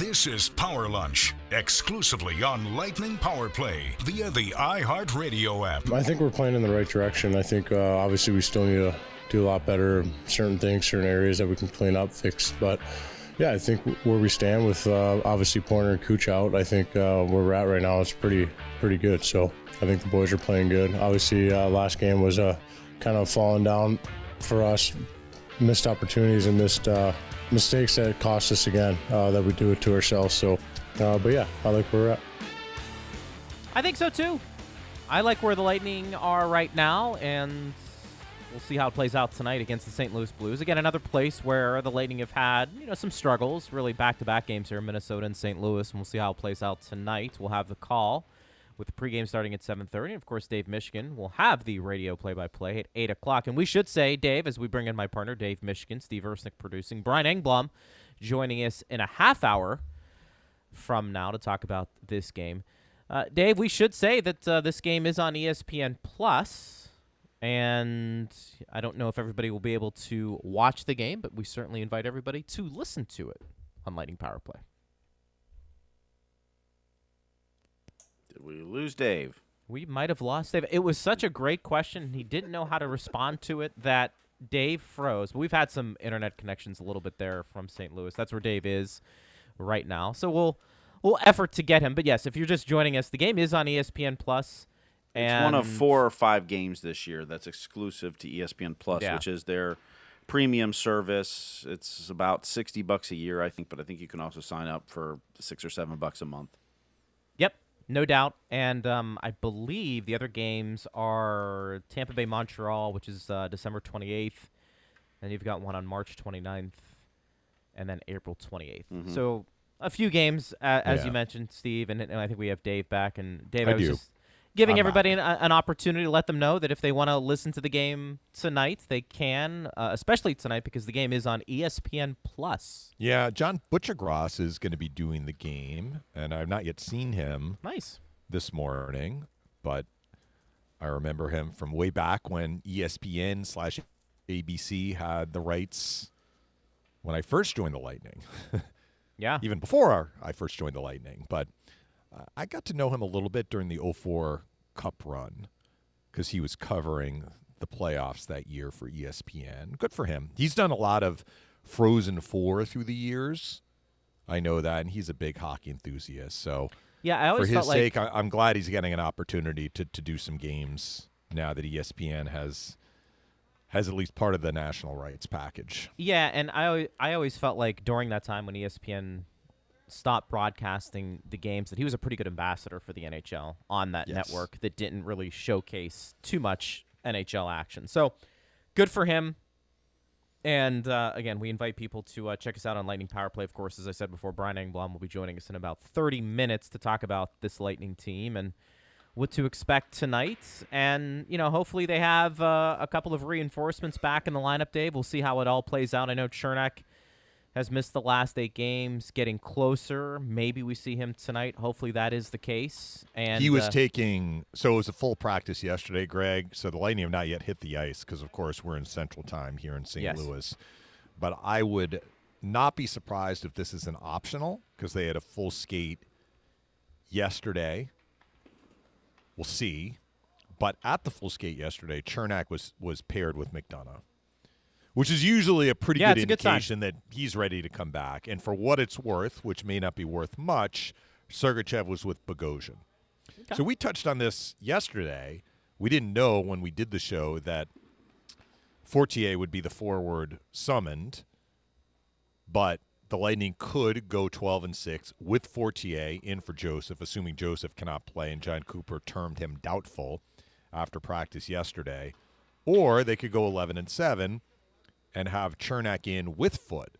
This is Power Lunch, exclusively on Lightning Power Play via the iHeartRadio app. I think we're playing in the right direction. I think uh, obviously we still need to do a lot better. Certain things, certain areas that we can clean up, fix. But yeah, I think where we stand with uh, obviously Pointer and Cooch out, I think uh, where we're at right now is pretty pretty good. So I think the boys are playing good. Obviously, uh, last game was uh, kind of falling down for us, missed opportunities and missed uh, mistakes that cost us again. Uh, that we do it to ourselves. So, uh, but yeah, I like where we're at. I think so too. I like where the Lightning are right now, and we'll see how it plays out tonight against the St. Louis Blues. Again, another place where the Lightning have had you know some struggles, really back-to-back games here, in Minnesota and St. Louis, and we'll see how it plays out tonight. We'll have the call with the pregame starting at 7.30. And, of course, Dave Mishkin will have the radio play-by-play at 8 o'clock. And we should say, Dave, as we bring in my partner, Dave Mishkin, Steve Ersnick producing, Brian Engblom joining us in a half hour from now to talk about this game. Uh, Dave, we should say that uh, this game is on ESPN Plus, and I don't know if everybody will be able to watch the game, but we certainly invite everybody to listen to it on Lightning Power Play. Did we lose Dave? We might have lost Dave. It was such a great question. He didn't know how to respond to it that Dave froze. But we've had some internet connections a little bit there from St. Louis. That's where Dave is right now. So we'll we'll effort to get him. But yes, if you're just joining us, the game is on ESPN Plus. It's one of four or five games this year that's exclusive to ESPN Plus, Yeah. which is their premium service. It's about sixty bucks a year, I think, but I think you can also sign up for six or seven bucks a month. No doubt. And um, I believe the other games are Tampa Bay Montreal, which is uh, December 28th. And you've got one on March 29th and then April 28th. Mhm. So a few games, uh, as Yeah. you mentioned, Steve. And, and I think we have Dave back. And Dave, I I, was do. just giving I'm everybody an, an opportunity to let them know that if they want to listen to the game tonight, they can, uh, especially tonight because the game is on ESPN Plus. Yeah, John Buccigross is going to be doing the game, and I've not yet seen him Nice. this morning, but I remember him from way back when ESPN slash ABC had the rights when I first joined the Lightning, Yeah. even before I first joined the Lightning. But uh, I got to know him a little bit during the 04 Cup run because he was covering the playoffs that year for ESPN. Good for him. He's done a lot of Frozen Four through the years. I know that, and he's a big hockey enthusiast. So Yeah, I for always his felt like sake, I, I'm glad he's getting an opportunity to, to do some games now that ESPN has has at least part of the national rights package. Yeah, and I always, I always felt like during that time when ESPN stopped broadcasting the games that he was a pretty good ambassador for the NHL on that Yes. network that didn't really showcase too much NHL action. So good for him. And uh, again, we invite people to uh, check us out on Lightning Power Play. Of course, as I said before, Brian Engblom will be joining us in about 30 minutes to talk about this Lightning team and what to expect tonight. And, you know, hopefully they have uh, a couple of reinforcements back in the lineup, Dave. We'll see how it all plays out. I know Cernak has missed the last eight games, getting closer. Maybe we see him tonight. Hopefully that is the case. And he was uh, taking so it was a full practice yesterday, Greg. So the Lightning have not yet hit the ice because, of course, we're in Central Time here in St. Yes. Louis. But I would not be surprised if this is an optional because they had a full skate yesterday. We'll see. But at the full skate yesterday, Cernak was was paired with McDonagh, which is usually a pretty Yeah, good a good indication that he's ready to come back. And for what it's worth, which may not be worth much, Sergachev was with Bogosian. So we touched on this yesterday. We didn't know when we did the show that Fortier would be the forward summoned, but the Lightning could go 12 and 6 with Fortier in for Joseph, assuming Joseph cannot play and Jon Cooper termed him doubtful after practice yesterday. Or they could go 11 and 7 and have Cernak in with Foote.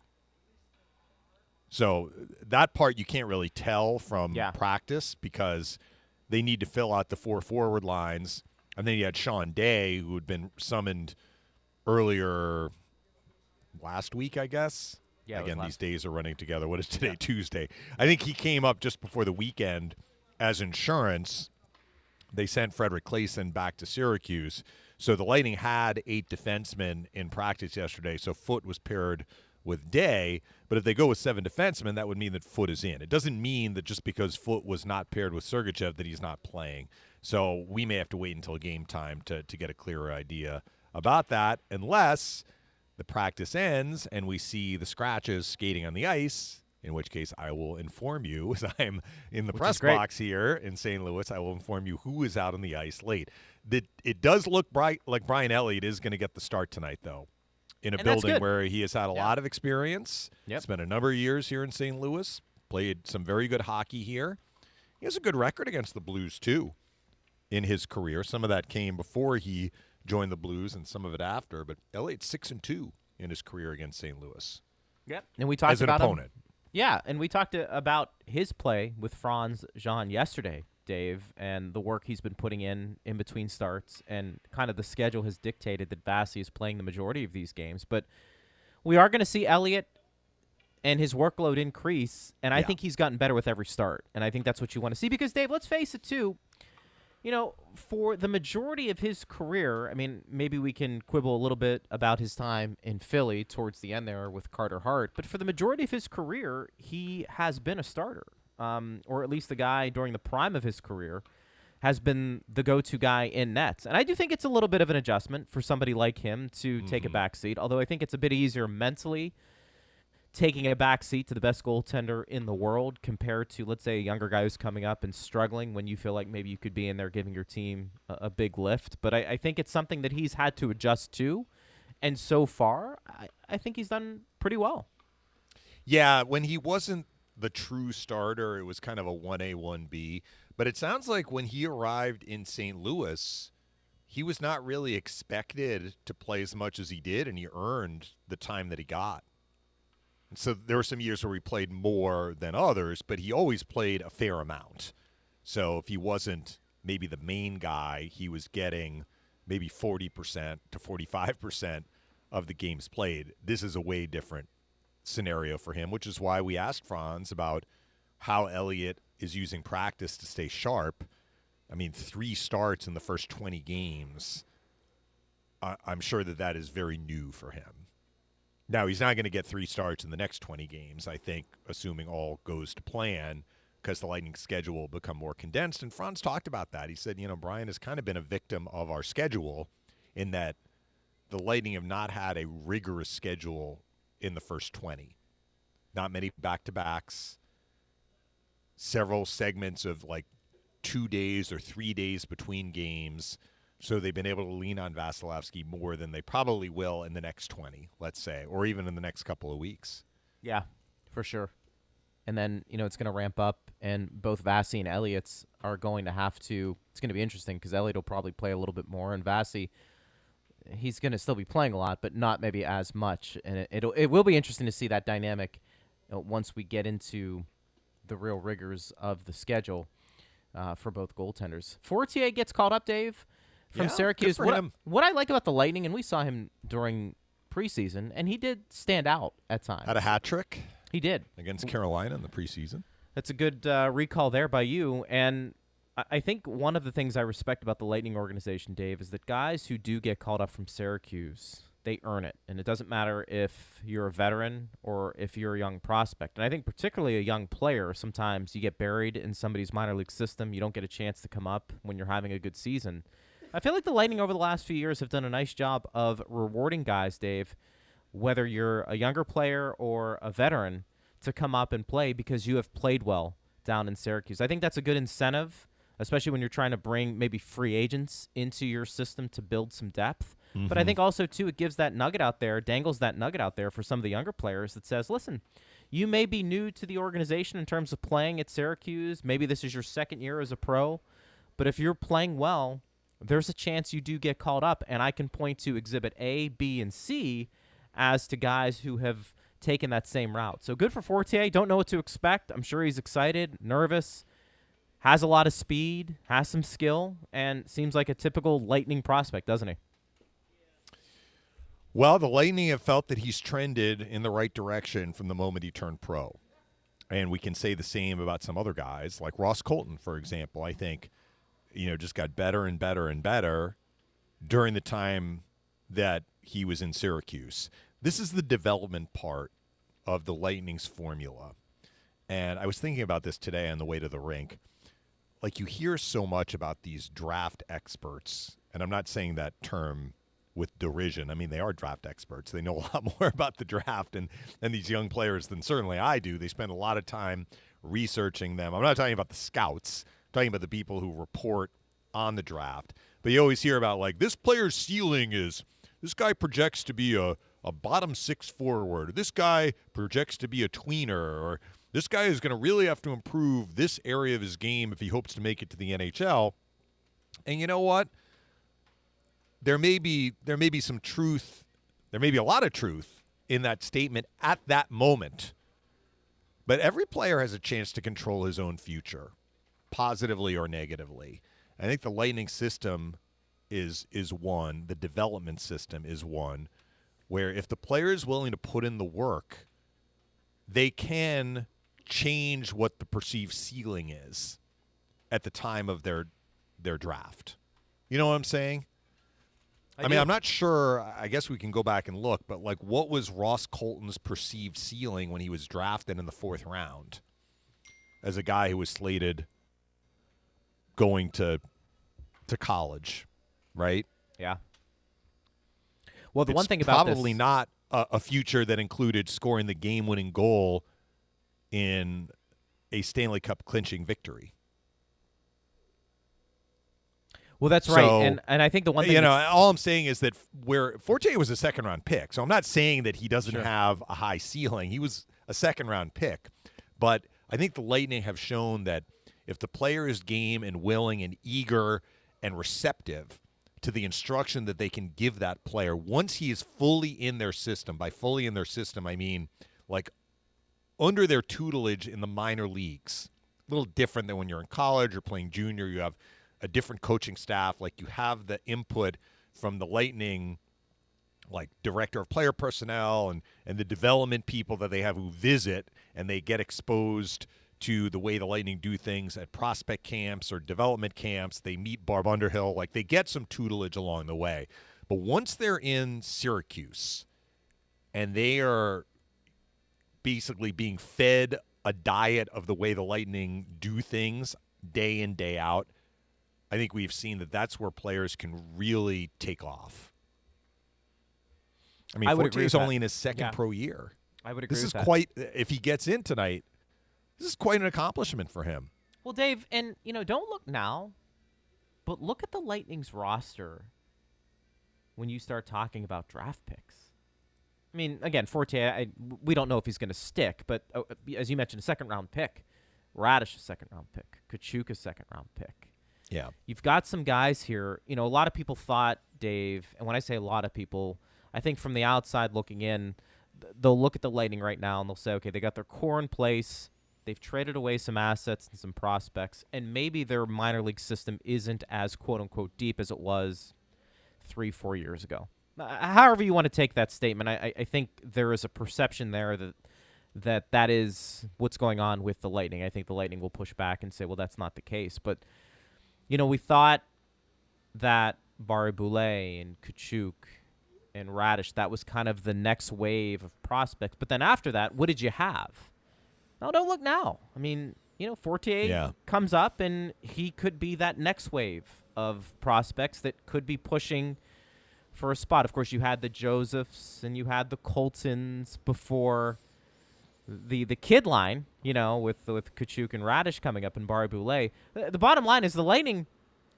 So that part you can't really tell from Yeah. practice because they need to fill out the four forward lines. And then you had Sean Day, who had been summoned earlier last week, I guess. Yeah, Again, these days are running together. What is today? Tuesday. I think he came up just before the weekend as insurance. They sent Fredrik Claesson back to Syracuse. So the Lightning had eight defensemen in practice yesterday. So Foote was paired with Day. But if they go with seven defensemen, that would mean that Foote is in. It doesn't mean that just because Foote was not paired with Sergachev that he's not playing. So we may have to wait until game time to, to get a clearer idea about that, unless the practice ends and we see the scratches skating on the ice. In which case, I will inform you as I'm in the Which press box here in St. Louis. I will inform you who is out on the ice late. That it does look bright like Brian Elliott is going to get the start tonight, though, in a And building where he has had a Yeah. lot of experience. Yep. Spent a number of years here in St. Louis. Played some very good hockey here. He has a good record against the Blues too in his career. Some of that came before he joined the Blues, and some of it after. But Elliott's six and two in his career against St. Louis Yep. And we talked as an about him- opponent. Yeah, and we talked uh, about his play with Frantz Jean yesterday, Dave, and the work he's been putting in in between starts, and kind of the schedule has dictated that Vassy is playing the majority of these games. But we are going to see Elliott and his workload increase, and I think he's gotten better with every start, and I think that's what you want to see. Because Dave, let's face it too. You know, for the majority of his career, I mean, maybe we can quibble a little bit about his time in Philly towards the end there with Carter Hart, but for the majority of his career, he has been a starter, um, or at least the guy during the prime of his career has been the go-to guy in nets. And I do think it's a little bit of an adjustment for somebody like him to take a backseat, although I think it's a bit easier mentally taking a back seat to the best goaltender in the world compared to let's say a younger guy who's coming up and struggling when you feel like maybe you could be in there giving your team a, a big lift but I, I think it's something that he's had to adjust to and so far I, I think he's done pretty well Yeah, when he wasn't the true starter, it was kind of a 1A, 1B. But it sounds like when he arrived in St. Louis, he was not really expected to play as much as he did, and he earned the time that he got. So there were some years where he played more than others, but he always played a fair amount. So if he wasn't maybe the main guy, he was getting maybe 40% to 45% of the games played. This is a way different scenario for him, which is why we asked Frantz about how Elliott is using practice to stay sharp. I mean, three starts in the first 20 games. I- I'm sure that that is very new for him. Now, he's not going to get three starts in the next 20 games, I think, assuming all goes to plan, because the Lightning schedule will become more condensed. And Frantz talked about that. He said, you know, Brian has kind of been a victim of our schedule in that the Lightning have not had a rigorous schedule in the first 20. Not many back to backs, several segments of like two days or three days between games. So they've been able to lean on Vasilevskiy more than they probably will in the next 20, let's say, or even in the next couple of weeks. yeah for sure. And then you know it's going to ramp up and both Vassy and Elliott's are going to have to it's going to be interesting because Elliott will probably play a little bit more and Vassy he's going to still be playing a lot but not maybe as much. And it, it'll it will be interesting to see that dynamic uh, once we get into the real rigors of the schedule uh, for both goaltenders. Fortier gets called up Dave from Yeah, Syracuse what, him. what I like about the Lightning and we saw him during preseason and he did stand out at times Had a hat trick he did against Carolina in the preseason. that's a good uh, recall there by you. And I- I think one of the things I respect about the Lightning organization, Dave, is that guys who do get called up from Syracuse, they earn it. And it doesn't matter if you're a veteran or if you're a young prospect. And I think particularly a young player, sometimes you get buried in somebody's minor league system. You don't get a chance to come up when you're having a good season. I feel like the Lightning over the last few years have done a nice job of rewarding guys, Dave, whether you're a younger player or a veteran, to come up and play because you have played well down in Syracuse. I think that's a good incentive, especially when you're trying to bring maybe free agents into your system to build some depth. But I mm-hmm. think also too it gives that nugget out there, dangles that nugget out there for some of the younger players that says, "Listen, you may be new to the organization in terms of playing at Syracuse. Maybe this is your second year as a pro, but if you're playing well, there's a chance you do get called up, and I can point to exhibit A, B, and C as to guys who have taken that same route. So good for Fortier. Don't know what to expect. I'm sure he's excited, nervous, has a lot of speed, has some skill, and seems like a typical lightning prospect, doesn't he? Well, the Lightning have felt that he's trended in the right direction from the moment he turned pro. And we can say the same about some other guys, like Ross Colton, for example. I think, you know, just got better and better and better during the time that he was in Syracuse. This is the development part of the Lightning's formula. And I was thinking about this today on the way to the rink. Like you hear so much about these draft experts, and I'm not saying that term with derision. I mean, they are draft experts. They know a lot more about the draft and, and these young players than certainly I do. They spend a lot of time researching them. I'm not talking about the scouts, talking about the people who report on the draft. But you always hear about like this player's ceiling is this guy projects to be a, a bottom six forward. This guy projects to be a tweener or this guy is going to really have to improve this area of his game if he hopes to make it to the NHL. And you know what? There may be there may be some truth, there may be a lot of truth in that statement at that moment. But every player has a chance to control his own future, positively or negatively. I think the Lightning system is is one, the development system is one where if the player is willing to put in the work, they can change what the perceived ceiling is at the time of their their draft. You know what I'm saying? I, I mean, I'm not sure. I guess we can go back and look, but like, what was Ross Colton's perceived ceiling when he was drafted in the fourth round as a guy who was slated going to to college, right? Yeah. Well, the it's one thing about probably this, not a, a future that included scoring the game-winning goal in a Stanley Cup clinching victory. Well, that's right, So, and and I think the one thing you know, all I'm saying is that where Fortier was a second round pick, so I'm not saying that he doesn't Sure. have a high ceiling. He was a second round pick, but I think the Lightning have shown that if the player is game and willing and eager and receptive to the instruction that they can give that player, once he is fully in their system, by fully in their system, I mean like under their tutelage in the minor leagues. A little different than when you're in college or playing junior. You have a different coaching staff. Like you have the input from the Lightning, like director of player personnel and and the development people that they have who visit and they get exposed to the way the Lightning do things at prospect camps or development camps. They meet Barb Underhill. Like they get some tutelage along the way. But once they're in Syracuse and they are basically being fed a diet of the way the Lightning do things day in, day out, I think we've seen that that's where players can really take off. I mean, I would Fortier is with that. only in his second Yeah. pro year. I would agree. This is quite, if he gets in tonight, this is quite an accomplishment for him. Well, Dave, and you know, don't look now, but look at the Lightning's roster when you start talking about draft picks. I mean, again, Fortier, I, we don't know if he's going to stick, but uh, as you mentioned, a second round pick, Raddysh a second round pick, Katchouk a second round pick. Yeah. You've got some guys here. You know, a lot of people thought Dave, and when I say a lot of people, I think from the outside looking in, th- they'll look at the Lightning right now and they'll say, okay, they got their core in place. They've traded away some assets and some prospects, and maybe their minor league system isn't as quote unquote deep as it was three, four years ago. Uh, However, you want to take that statement, I, I- think there is a perception there that that that is what's going on with the Lightning. I think the Lightning will push back and say, well, that's not the case. But you know, we thought that Barré-Boulet and Katchouk and Raddysh, that was kind of the next wave of prospects. But then after that, what did you have? No, don't look now. I mean, you know, Fortier Yeah. comes up and he could be that next wave of prospects that could be pushing for a spot. Of course, you had the Josephs and you had the Coltons before the the kid line, you know, with with Katchouk and Raddysh coming up and Barré-Boulet. The, the bottom line is the Lightning,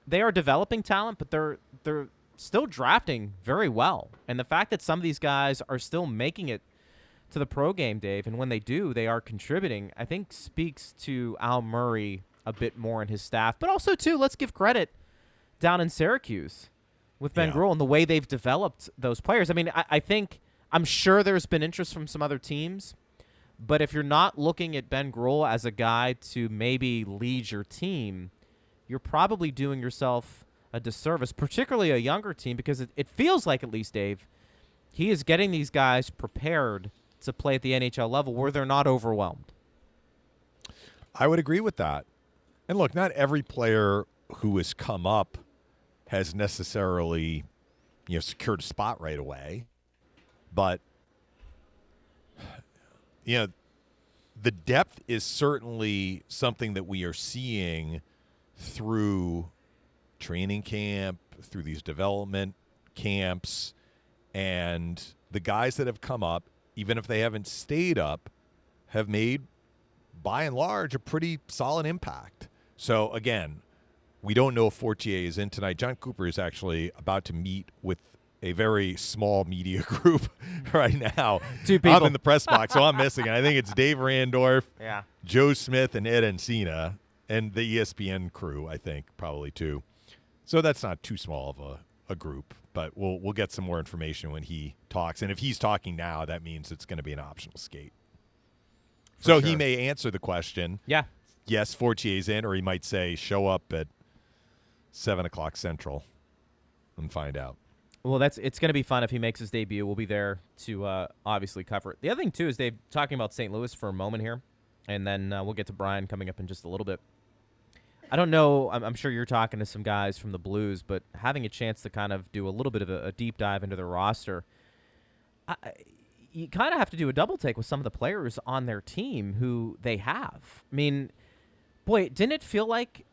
they are developing talent, but they're they're still drafting very well. And the fact that some of these guys are still making it to the pro game, Dave, and when they do, they are contributing, I think speaks to Al Murray a bit more and his staff. But also too, let's give credit down in Syracuse with Ben Yeah. Groulx and the way they've developed those players. I mean, I, I think I'm sure there's been interest from some other teams, but if you're not looking at Ben Groulx as a guy to maybe lead your team, you're probably doing yourself a disservice, particularly a younger team, because it, it feels like, at least, Dave, he is getting these guys prepared to play at the NHL level where they're not overwhelmed. I would agree with that. And look, not every player who has come up has necessarily, you know, secured a spot right away. But you know, the depth is certainly something that we are seeing through training camp, through these development camps, and the guys that have come up, even if they haven't stayed up, have made by and large a pretty solid impact. So again, we don't know if Fortier is in tonight. Jon Cooper is actually about to meet with a very small media group right now. Two people. I'm in the press box, so I'm missing it. I think it's Dave Randorf, Yeah. Joe Smith, and Ed Encina, and the ESPN crew. I think probably too. So that's not too small of a, a group, but we'll we'll get some more information when he talks. And if he's talking now, that means it's going to be an optional skate. so he may answer the question Yeah. yes, Fortier's in, or he might say, show up at seven o'clock central and find out. Well, that's it's going to be fun if he makes his debut. We'll be there to uh, obviously cover it. The other thing too is Dave talking about St. Louis for a moment here, and then uh, we'll get to Brian coming up in just a little bit. I don't know. I'm, I'm sure you're talking to some guys from the Blues, but having a chance to kind of do a little bit of a, a deep dive into the roster, I, you kind of have to do a double take with some of the players on their team who they have. I mean, boy, didn't it feel like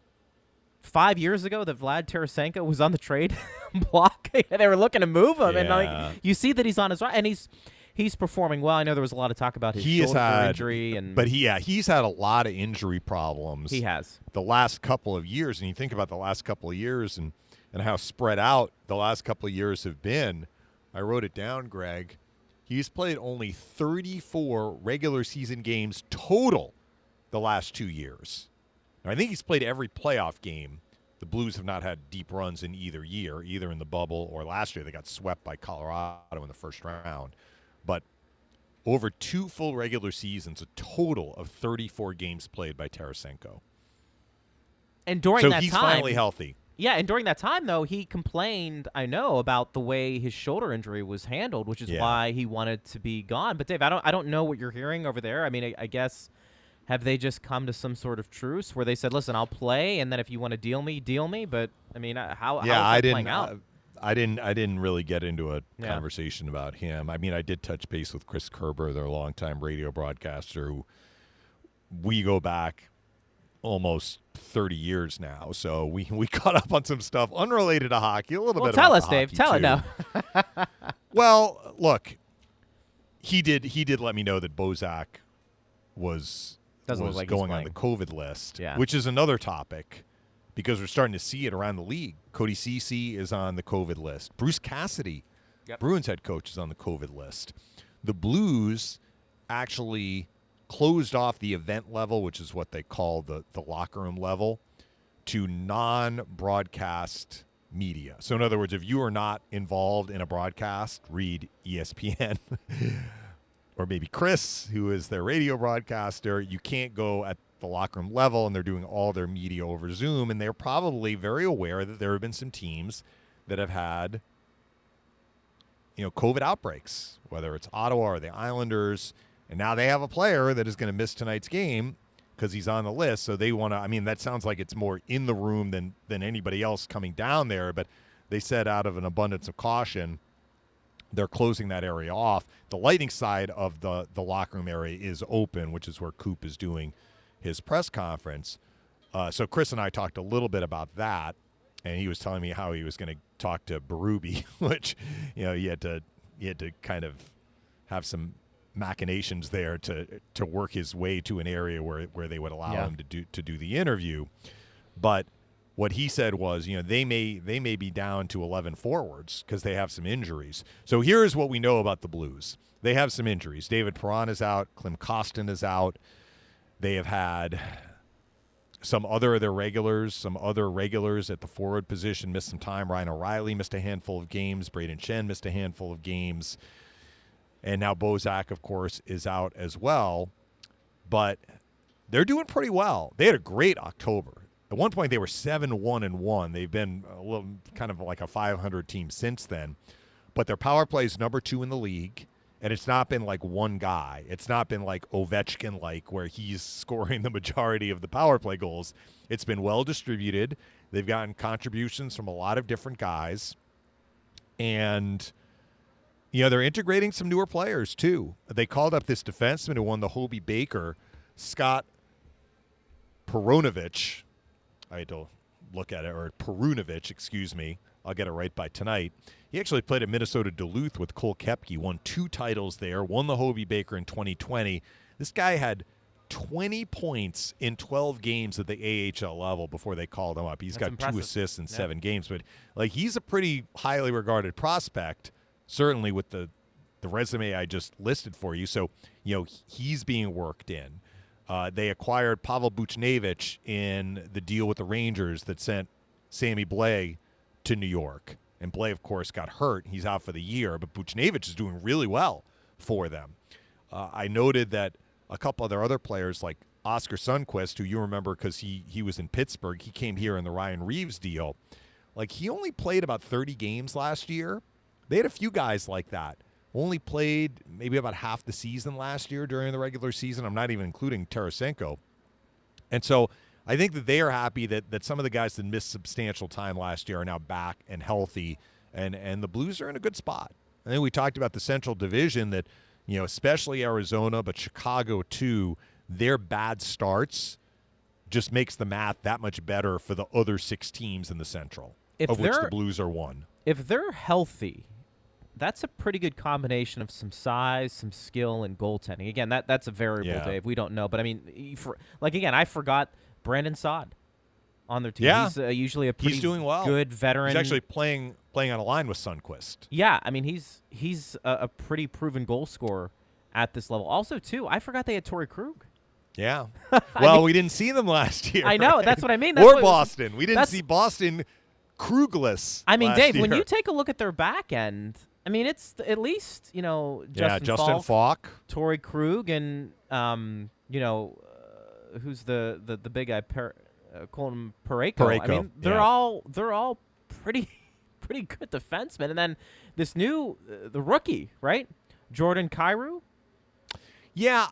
five years ago that Vlad Tarasenko was on the trade block. they were looking to move him, and like you see that he's on his right, and he's he's performing well. I know there was a lot of talk about his he shoulder had injury, and but he yeah he's had a lot of injury problems. he has. the last couple of years, and you think about the last couple of years and and how spread out the last couple of years have been. I wrote it down, Greg. He's played only 34 regular season games total the last two years. Now, I think he's played every playoff game. The Blues have not had deep runs in either year, either in the bubble or last year. They got swept by Colorado in the first round. But over two full regular seasons, a total of 34 games played by Tarasenko. And during so that he's time, finally healthy. yeah, and during that time though, he complained. I know about the way his shoulder injury was handled, which is Yeah. why he wanted to be gone. But Dave, I don't, I don't know what you're hearing over there. I mean, I, I guess. Have they just come to some sort of truce where they said, "Listen, I'll play, and then if you want to deal me, deal me"? But I mean, uh, how? how is yeah, that I didn't. Out? uh, I didn't. I didn't really get into a Yeah. conversation about him. I mean, I did touch base with Chris Kerber, their longtime radio broadcaster, who we go back almost 30 years now. So we we caught up on some stuff unrelated to hockey. A little well, bit. tell us, Dave. Tell it too. now. Well, look, he did. He did let me know that Bozak was Doesn't was like going on the. COVID list, Yeah. which is another topic because we're starting to see it around the league. Cody Ceci is on the COVID list. Bruce Cassidy, Yep. Bruins head coach, is on the COVID list. The Blues actually closed off the event level, which is what they call the the locker room level, to non-broadcast media. So in other words, if you are not involved in a broadcast, read ESPN or maybe Chris, who is their radio broadcaster, you can't go at the locker room level and they're doing all their media over Zoom and they're probably very aware that there have been some teams that have had you know COVID outbreaks, whether it's Ottawa or the Islanders, and now they have a player that is going to miss tonight's game because he's on the list. So they want to. I mean, that sounds like it's more in the room than than anybody else coming down there. But they said out of an abundance of caution, they're closing that area off. The lighting side of the the locker room area is open, which is where Coop is doing his press conference. Uh, so Chris and I talked a little bit about that, and he was telling me how he was going to talk to Berube, which you know he had to he had to kind of have some machinations there to to work his way to an area where where they would allow Yeah. him to do to do the interview. But what he said was, you know, they may they may be down to 11 forwards because they have some injuries. So here's what we know about the Blues. They have some injuries. David Perron is out. Klim Kostin is out. They have had some other of their regulars, some other regulars at the forward position missed some time. Ryan O'Reilly missed a handful of games. Brayden Schenn missed a handful of games. And now Bozak, of course, is out as well. But they're doing pretty well. They had a great October. At one point, they were 7 1 and 1. They've been a little kind of like a 500 team since then. But their power play is number two in the league. And it's not been like one guy. It's not been like Ovechkin like, where he's scoring the majority of the power play goals. It's been well distributed. They've gotten contributions from a lot of different guys. And You know, they're integrating some newer players too. They called up this defenseman who won the Hobey Baker, Scott Perunovich. I had to look at it, or Perunovich, excuse me. I'll get it right by tonight. He actually played at Minnesota Duluth with Cole Koepke, won two titles there, won the Hobey Baker in 2020. This guy had 20 points in 12 games at the AHL level before they called him up. He's That's got impressive. two assists in Yeah. seven games, but like he's a pretty highly regarded prospect, certainly with the the resume I just listed for you. So you know he's being worked in. Uh, they acquired Pavel Buchnevich in the deal with the Rangers that sent Sammy Blais to New York. And Blais, of course, got hurt. He's out for the year, but Buchnevich is doing really well for them. Uh, I noted that a couple of their other players, like Oskar Sundqvist, who you remember because he he was in Pittsburgh, he came here in the Ryan Reaves deal. Like he only played about 30 games last year. They had a few guys like that. Only played maybe about half the season last year during the regular season. I'm not even including Tarasenko. And so I think that they are happy that that some of the guys that missed substantial time last year are now back and healthy, and and the Blues are in a good spot. I think we talked about the Central Division that you know, especially Arizona, but Chicago too. Their bad starts just makes the math that much better for the other six teams in the Central, If of which the Blues are one. if they're healthy, that's a pretty good combination of some size, some skill, and goaltending. Again, that that's a variable, Yeah. Dave. We don't know, but I mean, for, like again, I forgot Brandon Saad on their team. Yeah. he's uh, usually a pretty doing well. good veteran. He's actually playing playing on a line with Sundqvist. yeah. I mean, he's he's a, a pretty proven goal scorer at this level. Also, too, I forgot they had Torey Krug. Yeah. Well, we didn't see them last year. I know, right? that's what I mean, that's or Boston. We didn't see Boston Krugless. I mean, Dave, when you take a look at their back end, I mean, it's at least you know Justin yeah, Justin Faulk, Faulk. Torey Krug and um, you know, who's the, the the big guy? Per, uh, Colin Parayko. I mean, they're yeah. all they're all pretty pretty good defensemen. And then this new uh, the rookie, right? Jordan Kyrou. Yeah,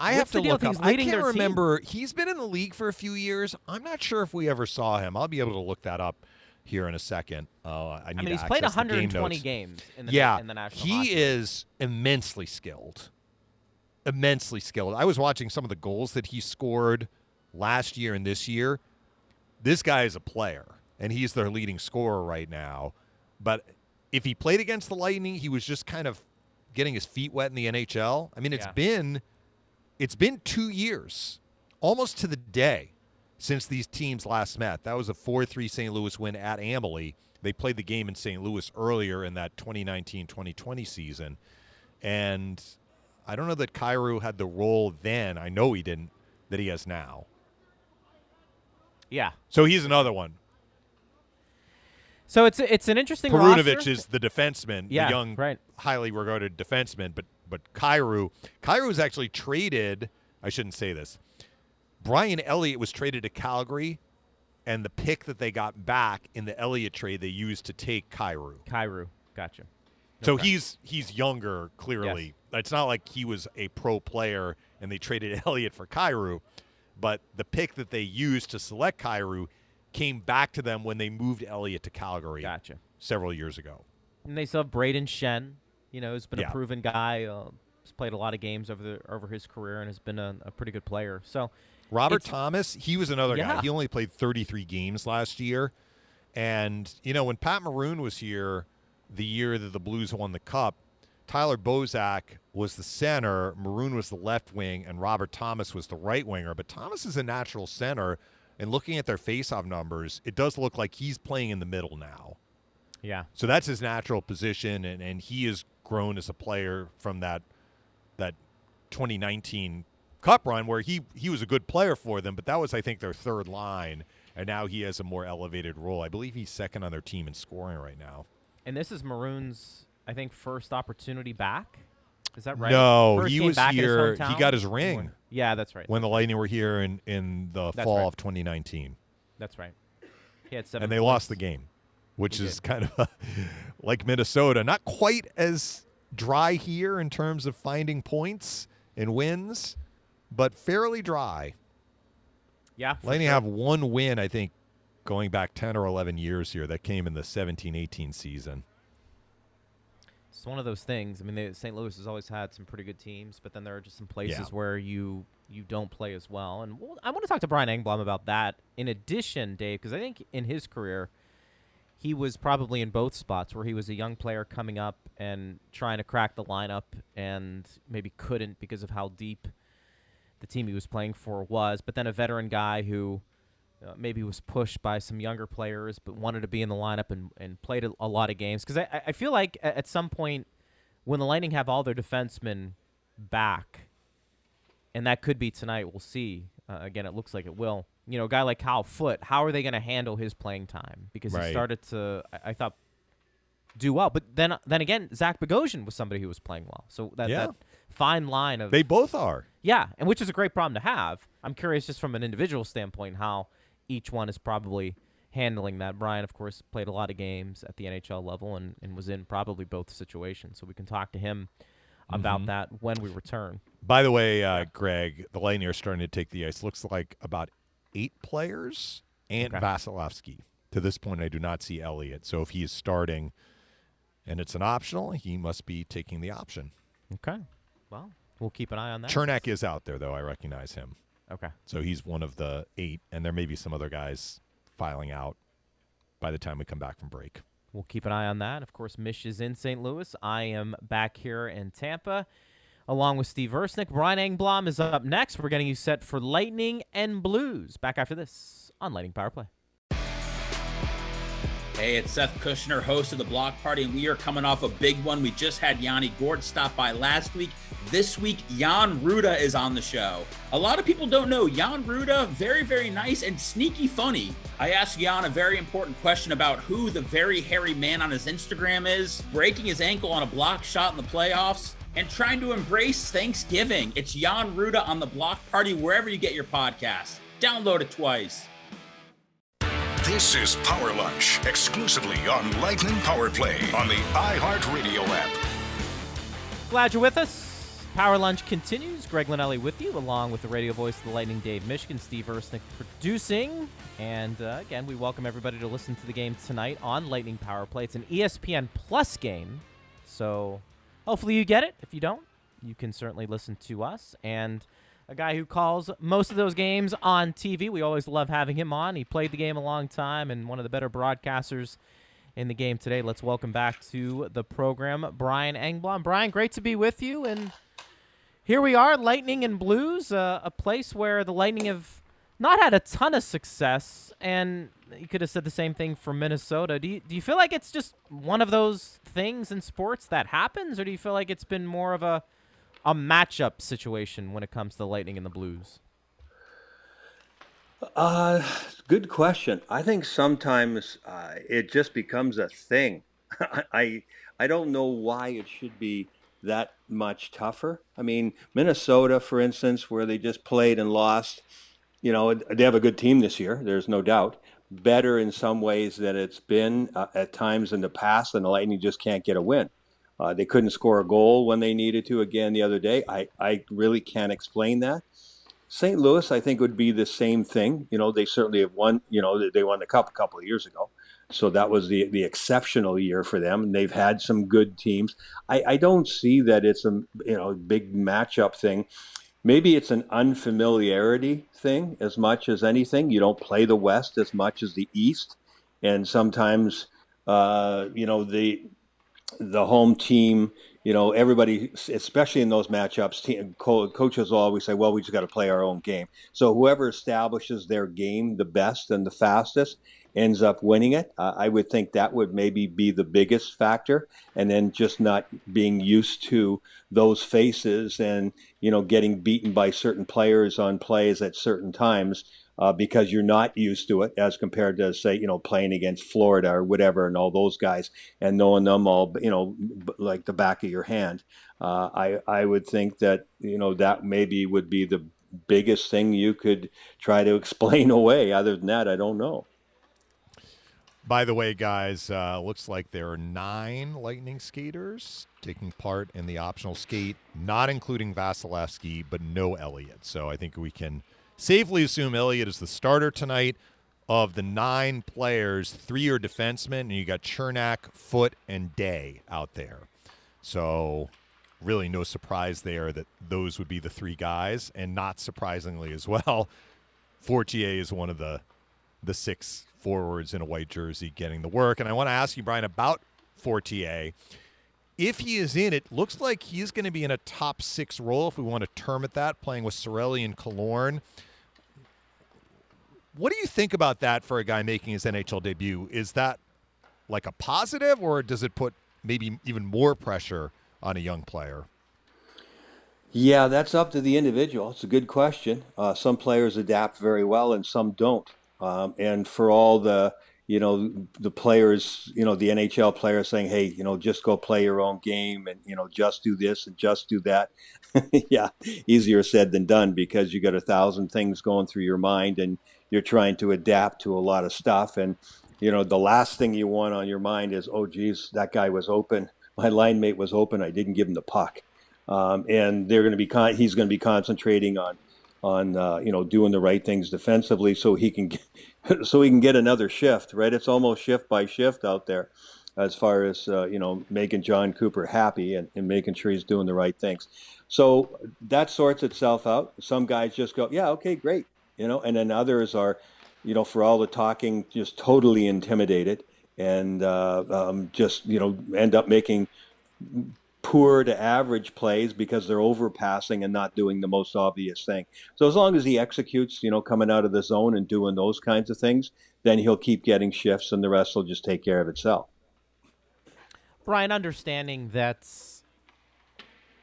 I What's have to look up. I can't their team? remember. He's been in the league for a few years. I'm not sure if we ever saw him. I'll be able to look that up here in a second. Uh, I need I mean, to he's played access the game 120 games in the yeah, in the national. he Hockey is immensely skilled. Immensely skilled. I was watching some of the goals that he scored last year and this year. This guy is a player, and he's their leading scorer right now. But if he played against the Lightning, he was just kind of getting his feet wet in the NHL. I mean, it's Yeah. been it's been two years, almost to the day, since these teams last met. That was a 4-3 St. Louis win at Amalie. They played the game in St. Louis earlier in that 2019-2020 season. And I don't know that Kyrou had the role then. I know he didn't that he has now. yeah. So he's another one. So it's it's an interesting Perunovich roster. is the defenseman, Yeah, the young, right. highly regarded defenseman. But but Kyrou, was actually traded. I shouldn't say this. Brian Elliott was traded to Calgary, and the pick that they got back in the Elliott trade they used to take Kyrou. Kyrou. Gotcha. So Okay. he's he's younger. Clearly, it's not like he was a pro player and they traded Elliott for Kyrou, but the pick that they used to select Kyrou came back to them when they moved Elliott to Calgary Gotcha. several years ago. And they still have Brayden Schenn, you know, who's been Yeah. a proven guy. Uh, has played a lot of games over the over his career and has been a, a pretty good player. So Robert Thomas, he was another guy. Yeah. He only played 33 games last year. And, you know, when Pat Maroon was here the year that the Blues won the Cup, Tyler Bozak was the center, Maroon was the left wing, and Robert Thomas was the right winger. But Thomas is a natural center. And looking at their faceoff numbers, it does look like he's playing in the middle now. yeah, So that's his natural position, and, and he has grown as a player from that that 2019 Cup run where he he was a good player for them, but that was I think their third line, and now he has a more elevated role. I believe he's second on their team in scoring right now. and this is Maroon's, I think, first opportunity back. Is that right? No, First he was back in his here- he got his ring. Yeah, that's right. When the Lightning were here in in the That's fall right. of 2019, That's right. He had seven. and they points. lost the game, which They is did. kind of like Minnesota, not quite as dry here in terms of finding points and wins, but fairly dry. Yeah, Lightning sure. have one win, I think, going back 10 or 11 years here that came in the 17 18 season. It's one of those things. I mean, they, St. Louis has always had some pretty good teams, but then there are just some places Yeah. where you you don't play as well. And we'll, I want to talk to Brian Engblom about that. In addition, Dave, because I think in his career, he was probably in both spots where he was a young player coming up and trying to crack the lineup and maybe couldn't because of how deep the team he was playing for was, but then a veteran guy who uh, maybe was pushed by some younger players but wanted to be in the lineup and, and played a, a lot of games. Because I, I- feel like at some point when the Lightning have all their defensemen back, and that could be tonight, we'll see. Uh, again, it looks like it will. You know, a guy like Cal Foote, how are they going to handle his playing time? Because Right. he started to, I, I thought, do well. But then, then again, Zach Bogosian was somebody who was playing well. So that, Yeah. that fine line of They both are. yeah, and which is a great problem to have. I'm curious, just from an individual standpoint, how each one is probably handling that. Brian, of course, played a lot of games at the NHL level and, and was in probably both situations, so we can talk to him about Mm-hmm. that when we return. By the way, uh, Greg, the Lightning are starting to take the ice. Looks like about eight players and Okay. Vasilevskiy. To this point, I do not see Elliott. So if he is starting and it's an optional, he must be taking the option. Okay. Well, we'll keep an eye on that. Cernak is out there, though. I recognize him. Okay. So he's one of the eight, and there may be some other guys filing out by the time we come back from break. We'll keep an eye on that. Of course, Mish is in St. Louis. I am back here in Tampa, along with Steve Versnick. Brian Engblom is up next. We're getting you set for Lightning and Blues. Back after this on Lightning Power Play. Hey, it's Seth Kushner, host of the Block Party, and we are coming off a big one. We just had Yanni Gourde stop by last week. This week, Jan Rutta is on the show. A lot of people don't know Jan Rutta, very, very nice and sneaky funny. I asked Jan a very important question about who the very hairy man on his Instagram is, breaking his ankle on a block shot in the playoffs, and trying to embrace Thanksgiving. It's Jan Rutta on the Block Party, wherever you get your podcast. Download it twice. This is Power Lunch, exclusively on Lightning Power Play on the iHeartRadio app. Glad you're with us. Power Lunch continues. Greg Linnelli with you, along with the radio voice of the Lightning, Dave Mishkin, Steve Ersnick producing. And uh, again, we welcome everybody to listen to the game tonight on Lightning Power Play. It's an ESPN Plus game, so hopefully you get it. If you don't, you can certainly listen to us. And a guy who calls most of those games on TV. We always love having him on. He played the game a long time and one of the better broadcasters in the game today. Let's welcome back to the program Brian Engblom. Brian, great to be with you. And here we are, Lightning and Blues, uh, a place where the Lightning have not had a ton of success. And you could have said the same thing for Minnesota. Do you, do you feel like it's just one of those things in sports that happens, or do you feel like it's been more of a a matchup situation when it comes to the Lightning and the Blues? Uh, good question. I think sometimes uh, it just becomes a thing. I I don't know why it should be that much tougher. I mean, Minnesota, for instance, where they just played and lost. You know, they have a good team this year. There's no doubt. Better in some ways than it's been uh, at times in the past, and the Lightning just can't get a win. Uh, they couldn't score a goal when they needed to again the other day. I, I really can't explain that. St. Louis, I think, would be the same thing. You know, they certainly have won. You know, they- won the cup a couple of years ago, so that was the the exceptional year for them. And they've had some good teams. I, I don't see that it's a you know big matchup thing. Maybe it's an unfamiliarity thing as much as anything. You don't play the West as much as the East, and sometimes uh, you know the the home team, you know, everybody, especially in those matchups, team, co- coaches always say, well, we just got to play our own game. So whoever establishes their game the best and the fastest ends up winning it. Uh, I would think that would maybe be the biggest factor. And then just not being used to those faces and, you know, getting beaten by certain players on plays at certain times uh, because you're not used to it as compared to say you know playing against Florida or whatever and all those guys and knowing them all you know like the back of your hand. Uh, I I would think that you know that maybe would be the biggest thing you could try to explain away. Other than that, I don't know. By the way, guys, uh, looks like there are nine Lightning skaters taking part in the optional skate, not including Vasilevskiy, but no Elliott. So I think we can safely assume Elliott is the starter tonight. Of the nine players, three are defensemen, and you got Cernak, Foote, and Day out there. So, really, no surprise there that those would be the three guys. And not surprisingly as well, Fortier is one of the the six forwards in a white jersey getting the work. And I want to ask you, Brian, about Fortier. If he is in, it looks like he's going to be in a top six role, if we want to term it that, playing with Cirelli and Killorn. What do you think about that for a guy making his NHL debut? Is that like a positive, or does it put maybe even more pressure on a young player? Yeah, that's up to the individual. It's a good question. Uh, some players adapt very well, and some don't. Um, and for all the you know the players, you know the NHL players saying, "Hey, you know, just go play your own game, and you know, just do this and just do that." yeah, easier said than done because you got a thousand things going through your mind, and you're trying to adapt to a lot of stuff. And you know, the last thing you want on your mind is, "Oh, geez, that guy was open. My line mate was open. I didn't give him the puck." um, and they're going to be con- he's going to be concentrating on on uh, you know doing the right things defensively so he can get, so he can get another shift right it's almost shift by shift out there as far as uh, you know making Jon Cooper happy and, and making sure he's doing the right things so that sorts itself out some guys just go yeah okay great you know and then others are you know for all the talking just totally intimidated and uh, um, just you know end up making poor to average plays because they're overpassing and not doing the most obvious thing. So as long as he executes, you know, coming out of the zone and doing those kinds of things, then he'll keep getting shifts and the rest will just take care of itself. Brian, understanding that's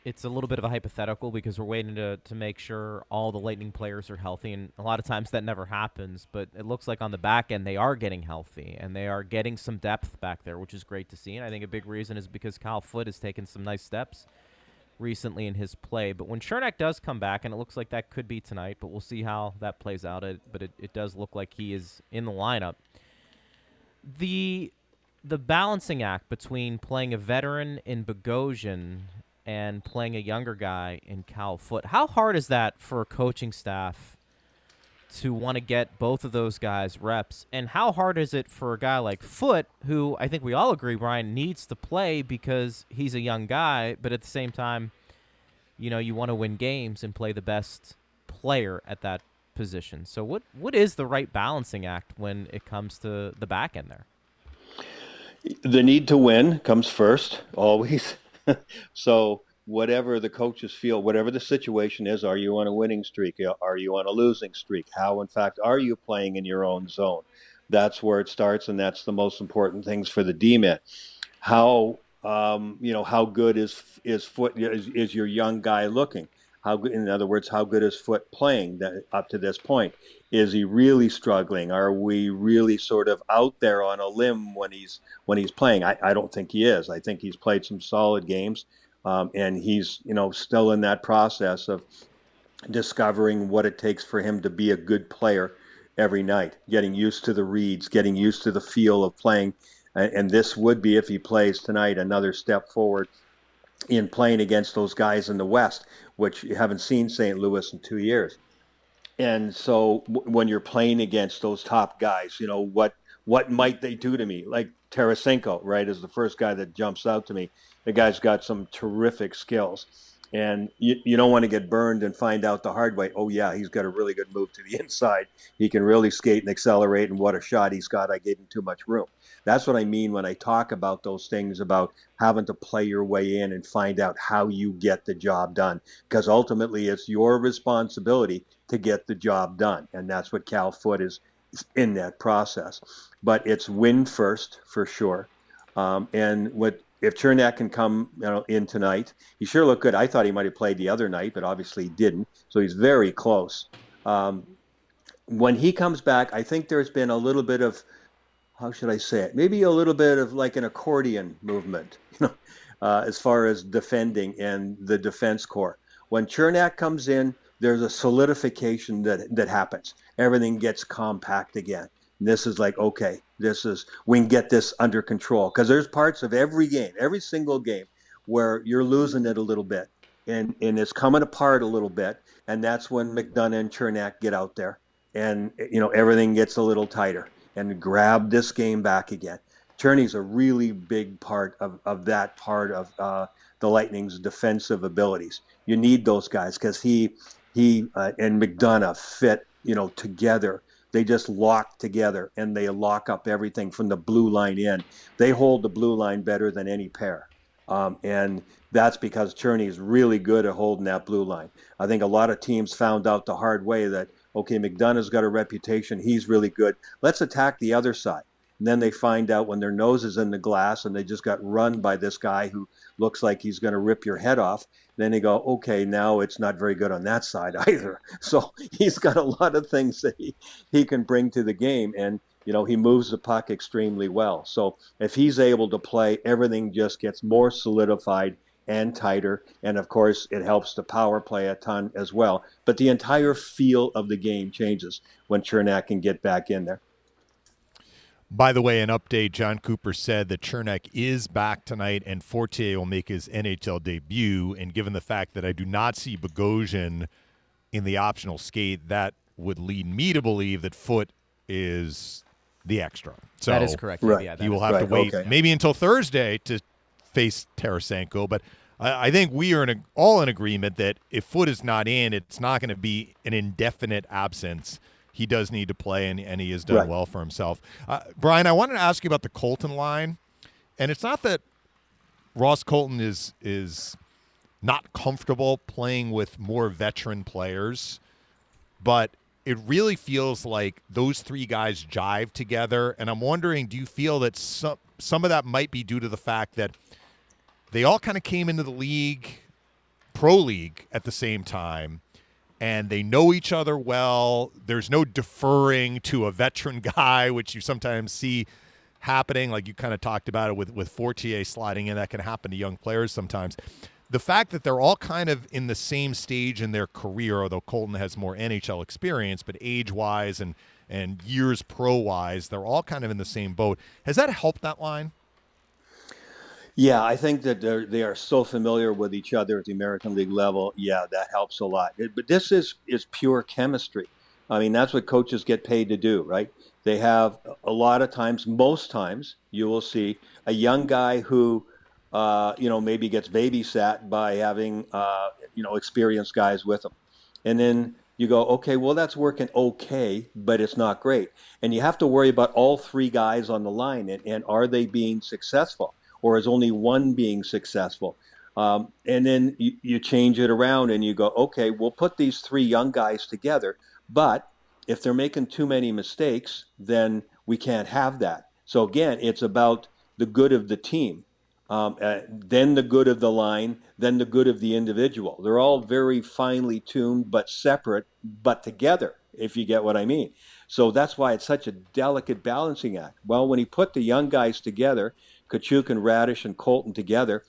it's a little bit of a hypothetical because we're waiting to, to make sure all the Lightning players are healthy, and a lot of times that never happens. But it looks like on the back end they are getting healthy, and they are getting some depth back there, which is great to see. And I think a big reason is because Cal Foote has taken some nice steps recently in his play. But when Cernak does come back, and it looks like that could be tonight, but we'll see how that plays out. It, but it, it does look like he is in the lineup. The the balancing act between playing a veteran in Bogosian and playing a younger guy in Cal Foote. How hard is that for a coaching staff to want to get both of those guys reps? And how hard is it for a guy like Foote, who I think we all agree, Brian, needs to play because he's a young guy, but at the same time, you know, you want to win games and play the best player at that position. So what what is the right balancing act when it comes to the back end there? The need to win comes first, always. so whatever the coaches feel, whatever the situation is, are you on a winning streak? Are you on a losing streak? How, in fact, are you playing in your own zone? That's where it starts, and that's the most important things for the D-men. How, um, you know, how good is is Foote is, is your young guy looking? How good, in other words, how good is Foote playing that, up to this point? Is he really struggling? Are we really sort of out there on a limb when he's when he's playing? I, I don't think he is. I think he's played some solid games, um, and he's you know still in that process of discovering what it takes for him to be a good player every night, getting used to the reads, getting used to the feel of playing. And, and this would be, if he plays tonight, another step forward in playing against those guys in the West, which you haven't seen St. Louis in two years and so w- when you're playing against those top guys, you know what what might they do to me? Like Tarasenko, right, is the first guy that jumps out to me. The guy's got some terrific skills, and you, you don't want to get burned and find out the hard way. Oh yeah, he's got a really good move to the inside. He can really skate and accelerate, and what a shot he's got! I gave him too much room. That's what I mean when I talk about those things about having to play your way in and find out how you get the job done. Because ultimately, it's your responsibility to get the job done. And that's what Cal Foote is in that process. But it's win first for sure. Um, and what if Cernak can come you know, in tonight, he sure looked good. I thought he might have played the other night, but obviously didn't. So he's very close. Um, when he comes back, I think there's been a little bit of how should I say it? Maybe a little bit of like an accordion movement, you know, uh, as far as defending and the defense corps. When Cernak comes in, there's a solidification that that happens. Everything gets compact again. And this is like okay, this is we can get this under control because there's parts of every game, every single game, where you're losing it a little bit, and and it's coming apart a little bit, and that's when McDonagh and Cernak get out there, and you know everything gets a little tighter and grab this game back again. Cernak's a really big part of, of that part of uh, the Lightning's defensive abilities. You need those guys because he he uh, and McDonagh fit you know together. They just lock together and they lock up everything from the blue line in. They hold the blue line better than any pair. Um, and that's because Cernak is really good at holding that blue line. I think a lot of teams found out the hard way that okay, McDonagh's got a reputation, he's really good. Let's attack the other side. And then they find out when their nose is in the glass and they just got run by this guy who looks like he's going to rip your head off. Then they go, okay, now it's not very good on that side either. So he's got a lot of things that he, he can bring to the game. And, you know, he moves the puck extremely well. So if he's able to play, everything just gets more solidified and tighter. And of course, it helps the power play a ton as well. But the entire feel of the game changes when Cernak can get back in there. By the way, an update Jon Cooper said that Cernak is back tonight and Fortier will make his NHL debut. And given the fact that I do not see Bogosian in the optional skate, that would lead me to believe that Foote is the extra. So that is correct. Right. Yeah, he will have right. to wait Okay. maybe until Thursday to face Tarasenko. But I, I think we are in a, all in agreement that if Foote is not in, it's not going to be an indefinite absence. He does need to play, and, and he has done Right. well for himself. Uh, Brian, I wanted to ask you about the Colton line, and it's not that Ross Colton is is not comfortable playing with more veteran players, but it really feels like those three guys jive together. And I'm wondering, do you feel that some some of that might be due to the fact that they all kind of came into the league, pro league, at the same time, and they know each other well. There's no deferring to a veteran guy, which you sometimes see happening. Like you kind of talked about it with with Fortier sliding in, that can happen to young players sometimes. The fact that they're all kind of in the same stage in their career, although Colton has more NHL experience, but age wise and and years pro wise, they're all kind of in the same boat. Has that helped that line? Yeah, I think that they're, they are so familiar with each other at the American League level. Yeah, that helps a lot. It- but this is is pure chemistry. I mean, that's what coaches get paid to do, right? They have a lot of times, most times, you will see a young guy who, uh, you know, maybe gets babysat by having, uh, you know, experienced guys with him, and then you go, okay, well, that's working okay, but it's not great, and you have to worry about all three guys on the line, and, and are they being successful? Or is only one being successful? Um, and then you, you change it around and you go, okay, we'll put these three young guys together, but if they're making too many mistakes, then we can't have that. So again, it's about the good of the team, um, uh, then the good of the line, then the good of the individual. They're all very finely tuned, but separate, but together, if you get what I mean. So that's why it's such a delicate balancing act. Well, when he put the young guys together, Katchouk and Raddysh and Colton together,